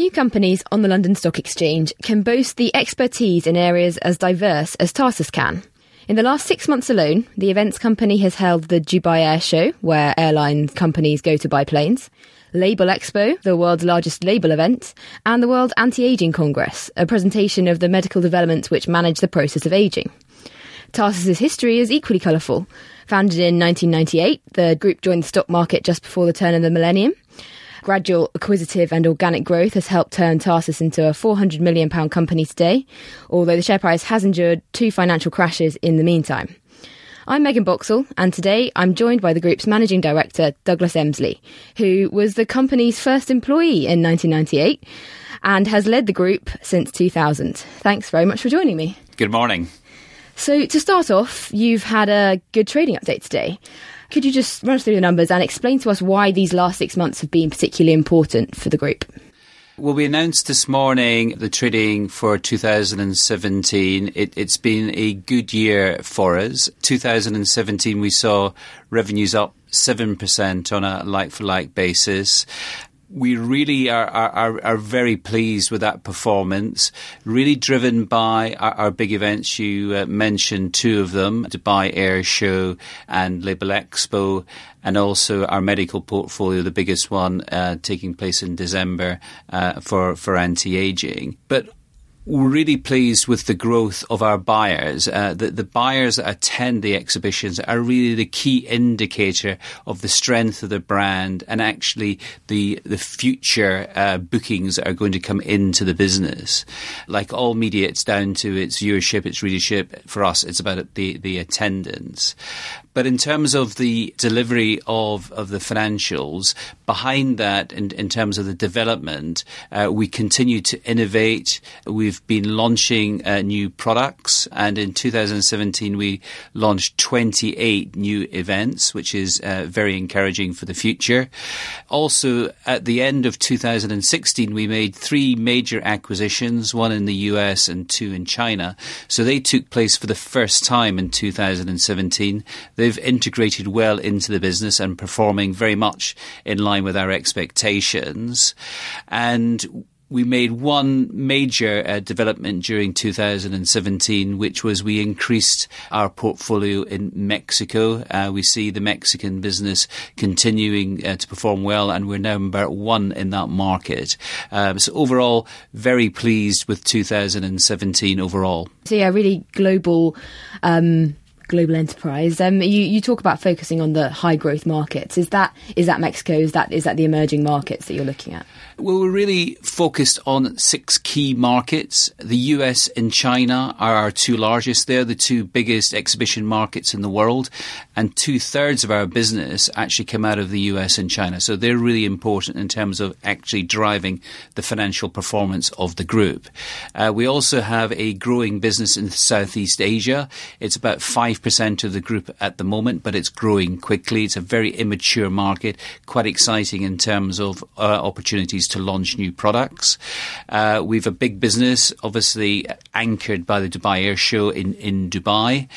Few companies on the London Stock Exchange can boast the expertise in areas as diverse as Tarsus can. In the last six months alone, the events company has held the Dubai Air Show, where airline companies go to buy planes, Labelexpo, the world's largest label event, and the World Anti-Aging Congress, a presentation of the medical developments which manage the process of aging. Tarsus's history is equally colourful. Founded in 1998, the group joined the stock market just before the turn of the millennium. Gradual acquisitive and organic growth has helped turn Tarsus into a £400 million company today, although the share price has endured two financial crashes in the meantime. I'm Megan Boxall, and today I'm joined by the group's managing director, Douglas Emsley, who was the company's first employee in 1998 and has led the group since 2000. Thanks very much for joining me. Good morning. So, to start off, you've had a good trading update today. Could you just run us through the numbers and explain to us why these last six months have been particularly important for the group? Well, we announced this morning the trading for 2017. It, has been a good year for us. 2017, we saw revenues up 7% on a like for like basis we really are, are, are, very pleased with that performance, really driven by our, our big events. You uh, mentioned two of them, Dubai Air Show and Labelexpo, and also our medical portfolio, the biggest one uh, taking place in December uh, for, for anti-aging. But we're really pleased with the growth of our buyers. Uh, the, the, buyers that attend the exhibitions are really the key indicator of the strength of the brand and actually the the future uh, bookings that are going to come into the business. Like all media, it's down to its viewership, its readership. For us, it's about the the attendance. But in terms of the delivery of, of the financials, behind that, in, in terms of the development, uh, we continue to innovate. We've been launching uh, new products, and in 2017 we launched 28 new events, which is uh, very encouraging for the future. Also, at the end of 2016, we made three major acquisitions, one in the US and two in China. So they took place for the first time in 2017. They've integrated well into the business and performing very much in line with our expectations. And we made one major uh, development during 2017, which was we increased our portfolio in Mexico. Uh, we see the Mexican business continuing uh, to perform well, and we're now number one in that market. Um, so overall, very pleased with 2017 overall. So yeah, really global. Um global enterprise. Um, you, you talk about focusing on the high growth markets. Is that is that Mexico? Is that is that the emerging markets that you're looking at? Well, we're really focused on six key markets. The US and China are our two largest. They're the two biggest exhibition markets in the world, and two thirds of our business actually come out of the US and China. So they're really important in terms of actually driving the financial performance of the group. Uh, we also have a growing business in Southeast Asia. It's about 5% of the group at the moment, but it's growing quickly. It's a very immature market, quite exciting in terms of uh, opportunities to launch new products. Uh, we've a big business, obviously anchored by the Dubai Air Show in, in Dubai.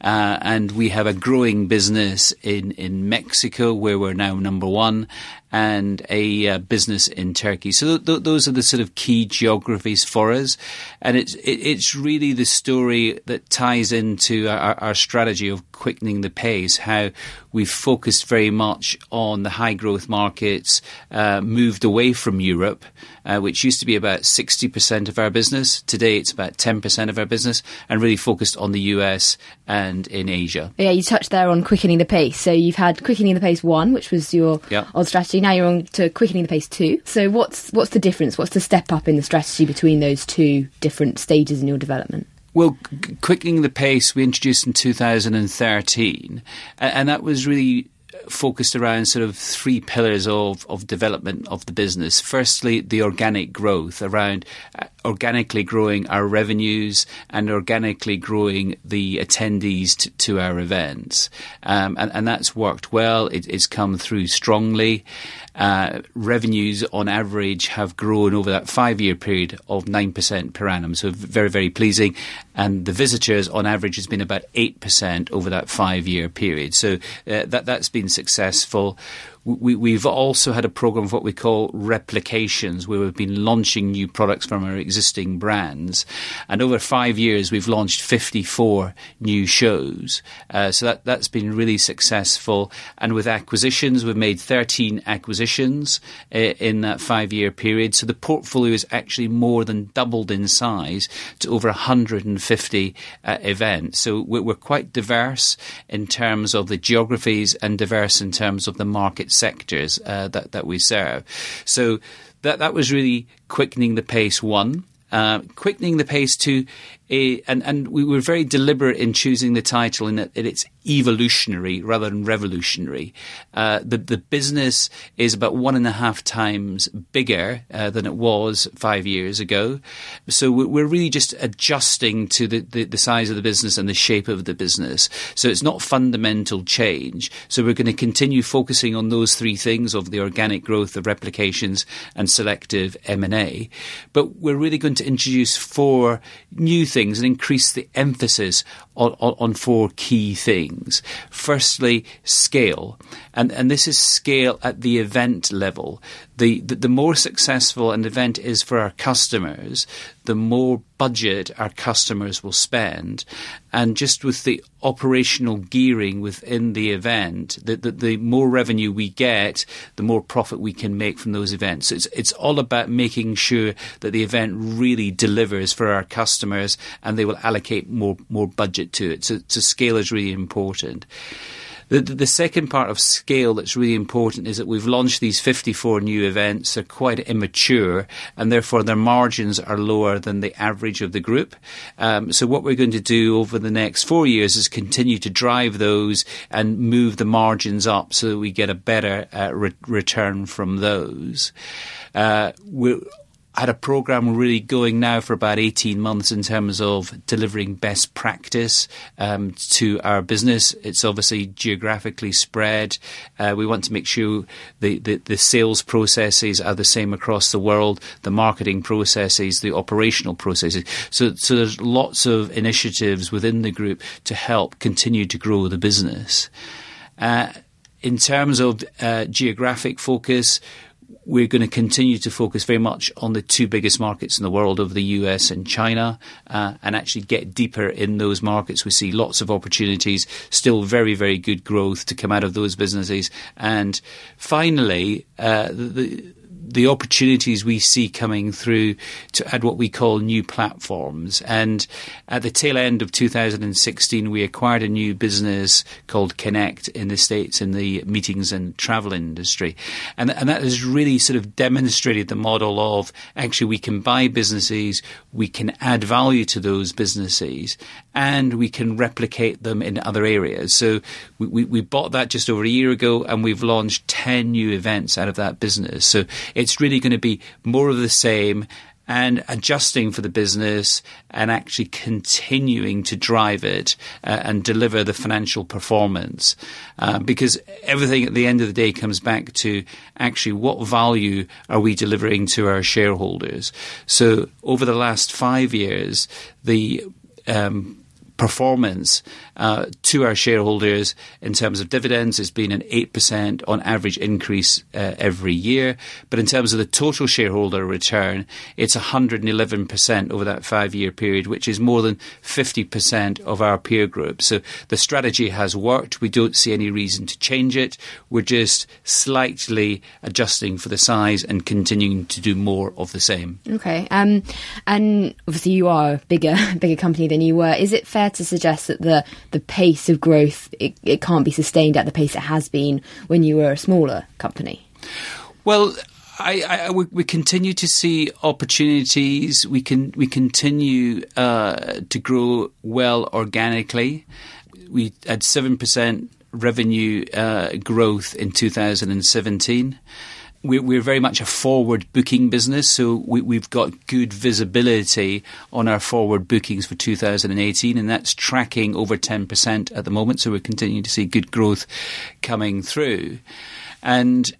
Uh, and we have a growing business in, in Mexico where we're now number one and a uh, business in Turkey. So th- th- those are the sort of key geographies for us. And it's, it, it's really the story that ties into our, our strategy of quickening the pace, how we've focused very much on the high growth markets, uh, moved away from Europe, uh, which used to be about 60% of our business. Today it's about 10% of our business and really focused on the US and in Asia. Yeah, you touched there on quickening the pace. So you've had quickening the pace one, which was your yep. old strategy. Now you're on to quickening the pace two. So what's, what's the difference? What's the step up in the strategy between those two different stages in your development? Well, quickening the pace we introduced in 2013, and that was really focused around sort of three pillars of, of development of the business. Firstly, the organic growth around uh, organically growing our revenues and organically growing the attendees to, to our events. Um, and, and, that's worked well. It, it's come through strongly. Uh, revenues on average have grown over that five year period of 9% per annum. So very, very pleasing. And the visitors on average has been about 8% over that five year period. So uh, that, that's been successful. We, have also had a program of what we call replications, where we've been launching new products from our existing brands. And over five years, we've launched 54 new shows. Uh, so that, that's been really successful. And with acquisitions, we've made 13 acquisitions uh, in that five year period. So the portfolio is actually more than doubled in size to over 150 uh, events. So we're quite diverse in terms of the geographies and diverse in terms of the market sectors uh, that, that we serve. So that, that was really quickening the pace, one. Uh, quickening the pace two and, and we were very deliberate in choosing the title in that it's evolutionary rather than revolutionary. Uh, the, the business is about one and a half times bigger uh, than it was five years ago. So we're really just adjusting to the, the, the, size of the business and the shape of the business. So it's not fundamental change. So we're going to continue focusing on those three things of the organic growth, the replications and selective M&A. But we're really going to introduce four new things things and increase the emphasis on, on, on four key things. Firstly, scale. And, and this is scale at the event level. The, the, the more successful an event is for our customers, the more budget our customers will spend. And just with the operational gearing within the event, that the, the, more revenue we get, the more profit we can make from those events. So it's, it's all about making sure that the event really delivers for our customers and they will allocate more, more budget to it. So, so scale is really important. The, the, second part of scale that's really important is that we've launched these 54 new events. They're quite immature and therefore their margins are lower than the average of the group. Um, so what we're going to do over the next four years is continue to drive those and move the margins up so that we get a better uh, re- return from those. Uh, we're had a program really going now for about 18 months in terms of delivering best practice um, to our business. It's obviously geographically spread. Uh, we want to make sure the, the, the, sales processes are the same across the world, the marketing processes, the operational processes. So, so there's lots of initiatives within the group to help continue to grow the business. Uh, in terms of uh, geographic focus, we're going to continue to focus very much on the two biggest markets in the world of the US and China uh, and actually get deeper in those markets. We see lots of opportunities, still very, very good growth to come out of those businesses. And finally, uh, the, the opportunities we see coming through to add what we call new platforms. And at the tail end of 2016, we acquired a new business called Connect in the States in the meetings and travel industry. And, and that has really sort of demonstrated the model of actually we can buy businesses, we can add value to those businesses, and we can replicate them in other areas. So we, we, we bought that just over a year ago and we've launched 10 new events out of that business. So it's really going to be more of the same and adjusting for the business and actually continuing to drive it uh, and deliver the financial performance. Uh, because everything at the end of the day comes back to actually what value are we delivering to our shareholders. So over the last five years, the um, performance uh, to our shareholders in terms of dividends It's been an 8% on average increase uh, every year. But in terms of the total shareholder return, it's 111% over that five year period, which is more than 50% of our peer group. So the strategy has worked. We don't see any reason to change it. We're just slightly adjusting for the size and continuing to do more of the same. Okay. Um, and obviously, you are a bigger, bigger company than you were. Is it fair to suggest that the the pace of growth it, it can't be sustained at the pace it has been when you were a smaller company? Well, I, I, we, we, continue to see opportunities. We can we continue uh, to grow well organically. We had seven percent revenue uh, growth in 2017 we're, we're very much a forward booking business, so we, have got good visibility on our forward bookings for 2018, and that's tracking over 10% at the moment. So we're continuing to see good growth coming through. And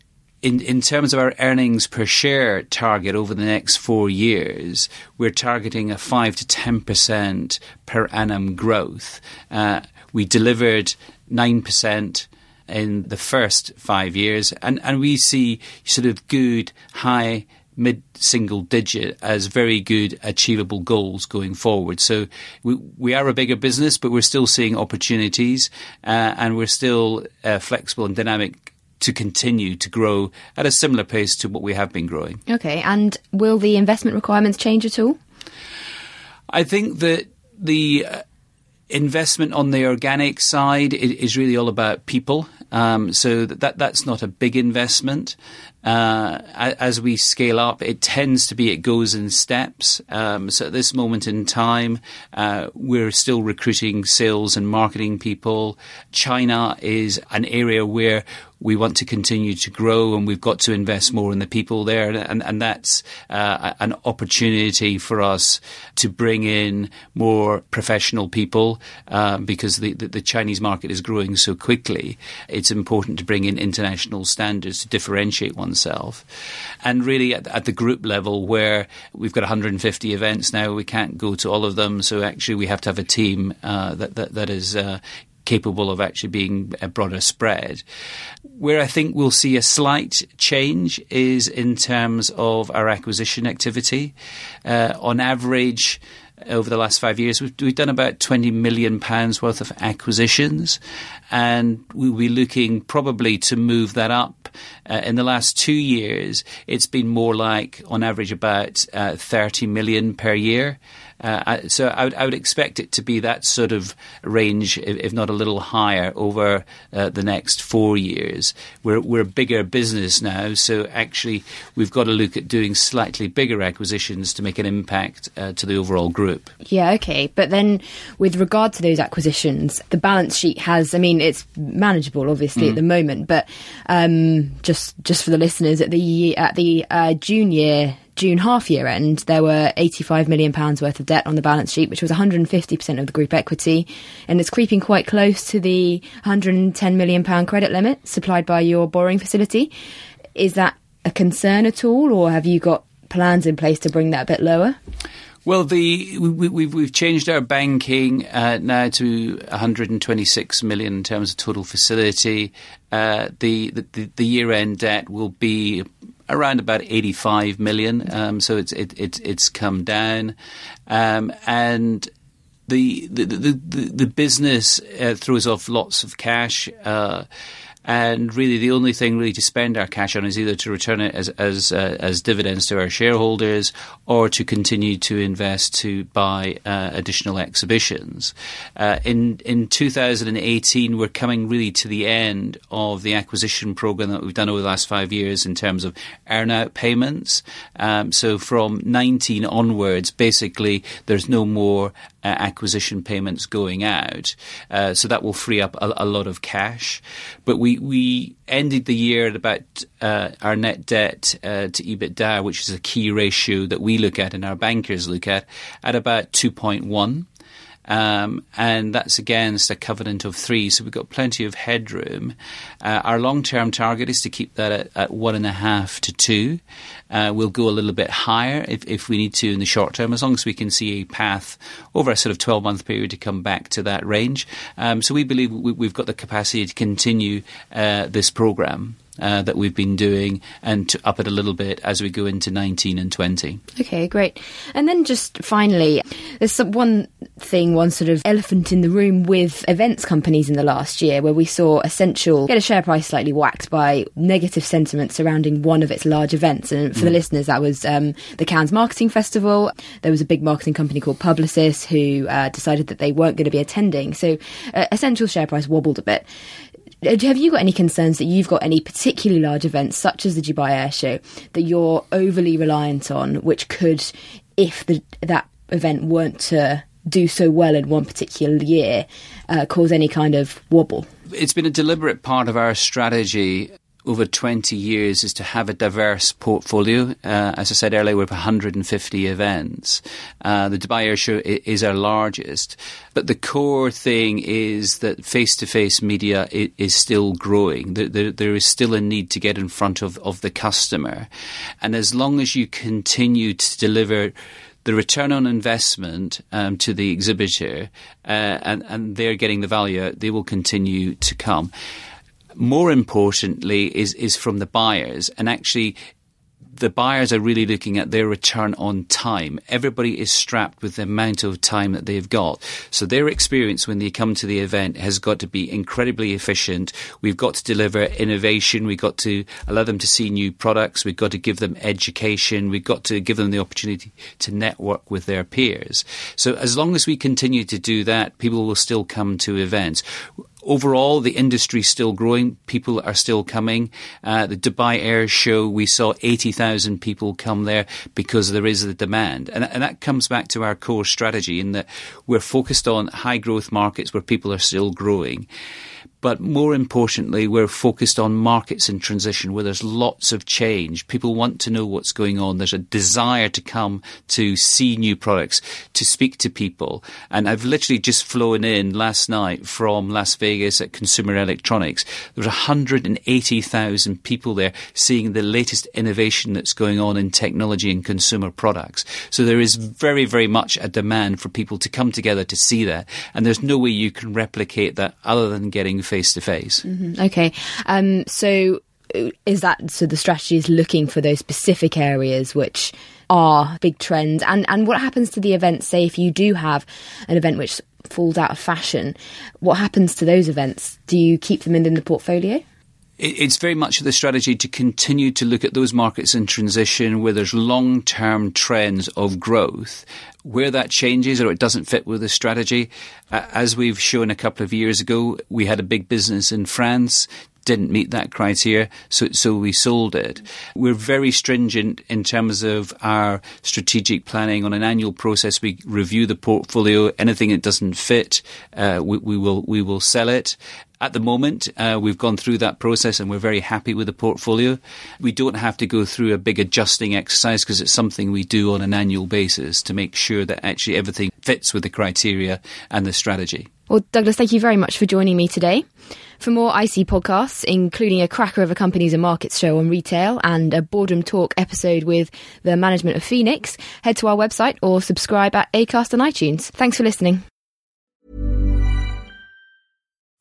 in, in terms of our earnings per share target over the next four years, we're targeting a 5 to 10% per annum growth. Uh, we delivered 9% in the first five years, and, and we see sort of good, high, mid single digit as very good achievable goals going forward. So we, we are a bigger business, but we're still seeing opportunities uh, and we're still uh, flexible and dynamic to continue to grow at a similar pace to what we have been growing. Okay, and will the investment requirements change at all? I think that the uh, investment on the organic side is really all about people. Um, so that that's not a big investment. Uh, as we scale up, it tends to be it goes in steps. Um, so at this moment in time, uh, we're still recruiting sales and marketing people. China is an area where we want to continue to grow and we've got to invest more in the people there. And, and that's uh, an opportunity for us to bring in more professional people uh, because the, the, the, Chinese market is growing so quickly. It's important to bring in international standards to differentiate oneself. And really at, at the group level where we've got 150 events now, we can't go to all of them. So actually we have to have a team uh, that, that, that is uh, capable of actually being a broader spread. Where I think we'll see a slight change is in terms of our acquisition activity. Uh, on average, over the last five years, we've, we've, done about 20 million pounds worth of acquisitions, and we'll be looking probably to move that up. Uh, in the last two years, it's been more like, on average, about uh, 30 million per year. Uh, so I would, I would, expect it to be that sort of range, if, if not a little higher, over uh, the next four years. We're, we're a bigger business now, so actually we've got to look at doing slightly bigger acquisitions to make an impact uh, to the overall group. Yeah, okay. But then with regard to those acquisitions, the balance sheet has, I mean, it's manageable obviously mm. at the moment, but um, just just for the listeners, at the at the uh, June year June half year end, there were £85 million worth of debt on the balance sheet, which was 150% of the group equity, and it's creeping quite close to the £110 million credit limit supplied by your borrowing facility. Is that a concern at all, or have you got plans in place to bring that a bit lower? Well, the we, have we've, we've changed our banking uh, now to 126 million in terms of total facility. Uh, the, the the year end debt will be around about 85 million. Um, so it's it, it, it's come down, um, and the the the, the, the business uh, throws off lots of cash. Uh, and really the only thing really to spend our cash on is either to return it as as uh, as dividends to our shareholders or to continue to invest to buy uh, additional exhibitions. Uh, in in 2018, we're coming really to the end of the acquisition program that we've done over the last five years in terms of earnout payments. Um, so from 19 onwards, basically, there's no more uh, acquisition payments going out. Uh, so that will free up a, a, lot of cash. But we, we ended the year at about uh, our net debt uh, to EBITDA, which is a key ratio that we look at and our bankers look at, at about 2.1. Um, and that's against a covenant of three, so we've got plenty of headroom. Uh, our long term target is to keep that at, at, one and a half to two. Uh, we'll go a little bit higher if, if we need to in the short term, as long as we can see a path over a sort of 12 month period to come back to that range. Um, so we believe we, have got the capacity to continue uh, this program uh, that we've been doing and to up it a little bit as we go into 19 and 20. Okay, great. And then just finally, there's some, one thing, one sort of elephant in the room with events companies in the last year where we saw Ascential get a share price slightly whacked by negative sentiment surrounding one of its large events. And for mm. the listeners, that was um, the Cannes Marketing Festival. There was a big marketing company called Publicis who uh, decided that they weren't going to be attending. So uh, Ascential share price wobbled a bit. Uh, have you got any concerns that you've got any particularly large events, such as the Dubai Air Show, that you're overly reliant on, which could, if the, that event weren't to do so well in one particular year, uh, cause any kind of wobble? It's been a deliberate part of our strategy over 20 years is to have a diverse portfolio. Uh, as I said earlier, we have 150 events. Uh, the Dubai Air Show is our largest. But the core thing is that face to face media is still growing. There, there, is still a need to get in front of, of the customer. And as long as you continue to deliver the return on investment um, to the exhibitor uh, and, and they're getting the value, they will continue to come More importantly, is is from the buyers, and actually the buyers are really looking at their return on time. Everybody is strapped with the amount of time that they've got. So their experience when they come to the event has got to be incredibly efficient. We've got to deliver innovation. We've got to allow them to see new products. We've got to give them education. We've got to give them the opportunity to network with their peers. So as long as we continue to do that, people will still come to events overall, the industry is still growing. People are still coming. Uh, the Dubai Air Show, we saw 80,000 people come there because there is a demand. And, and, that comes back to our core strategy in that we're focused on high growth markets where people are still growing. But more importantly, we're focused on markets in transition where there's lots of change. People want to know what's going on. There's a desire to come to see new products, to speak to people. And I've literally just flown in last night from Las Vegas at Consumer Electronics. There was 180,000 people there seeing the latest innovation that's going on in technology and consumer products. So there is very, very much a demand for people to come together to see that. And there's no way you can replicate that other than getting face to face. Okay, um, so uh, is that so? The strategy is looking for those specific areas which are big trends, and and what happens to the events? Say if you do have an event which falls out of fashion, what happens to those events? Do you keep them in, in the portfolio? It's very much the strategy to continue to look at those markets in transition where there's long term trends of growth. Where that changes or it doesn't fit with the strategy, as we've shown a couple of years ago, we had a big business in France didn't meet that criteria, so so we sold it. We're very stringent in terms of our strategic planning. On an annual process, we review the portfolio. Anything that doesn't fit, uh, we, we, will we will sell it. At the moment, uh, we've gone through that process and we're very happy with the portfolio. We don't have to go through a big adjusting exercise because it's something we do on an annual basis to make sure that actually everything fits with the criteria and the strategy. Well, Douglas, thank you very much for joining me today. For more IC podcasts, including a cracker of a companies and markets show on retail and a Boardroom Talk episode with the management of Phoenix, head to our website or subscribe at Acast and iTunes. Thanks for listening.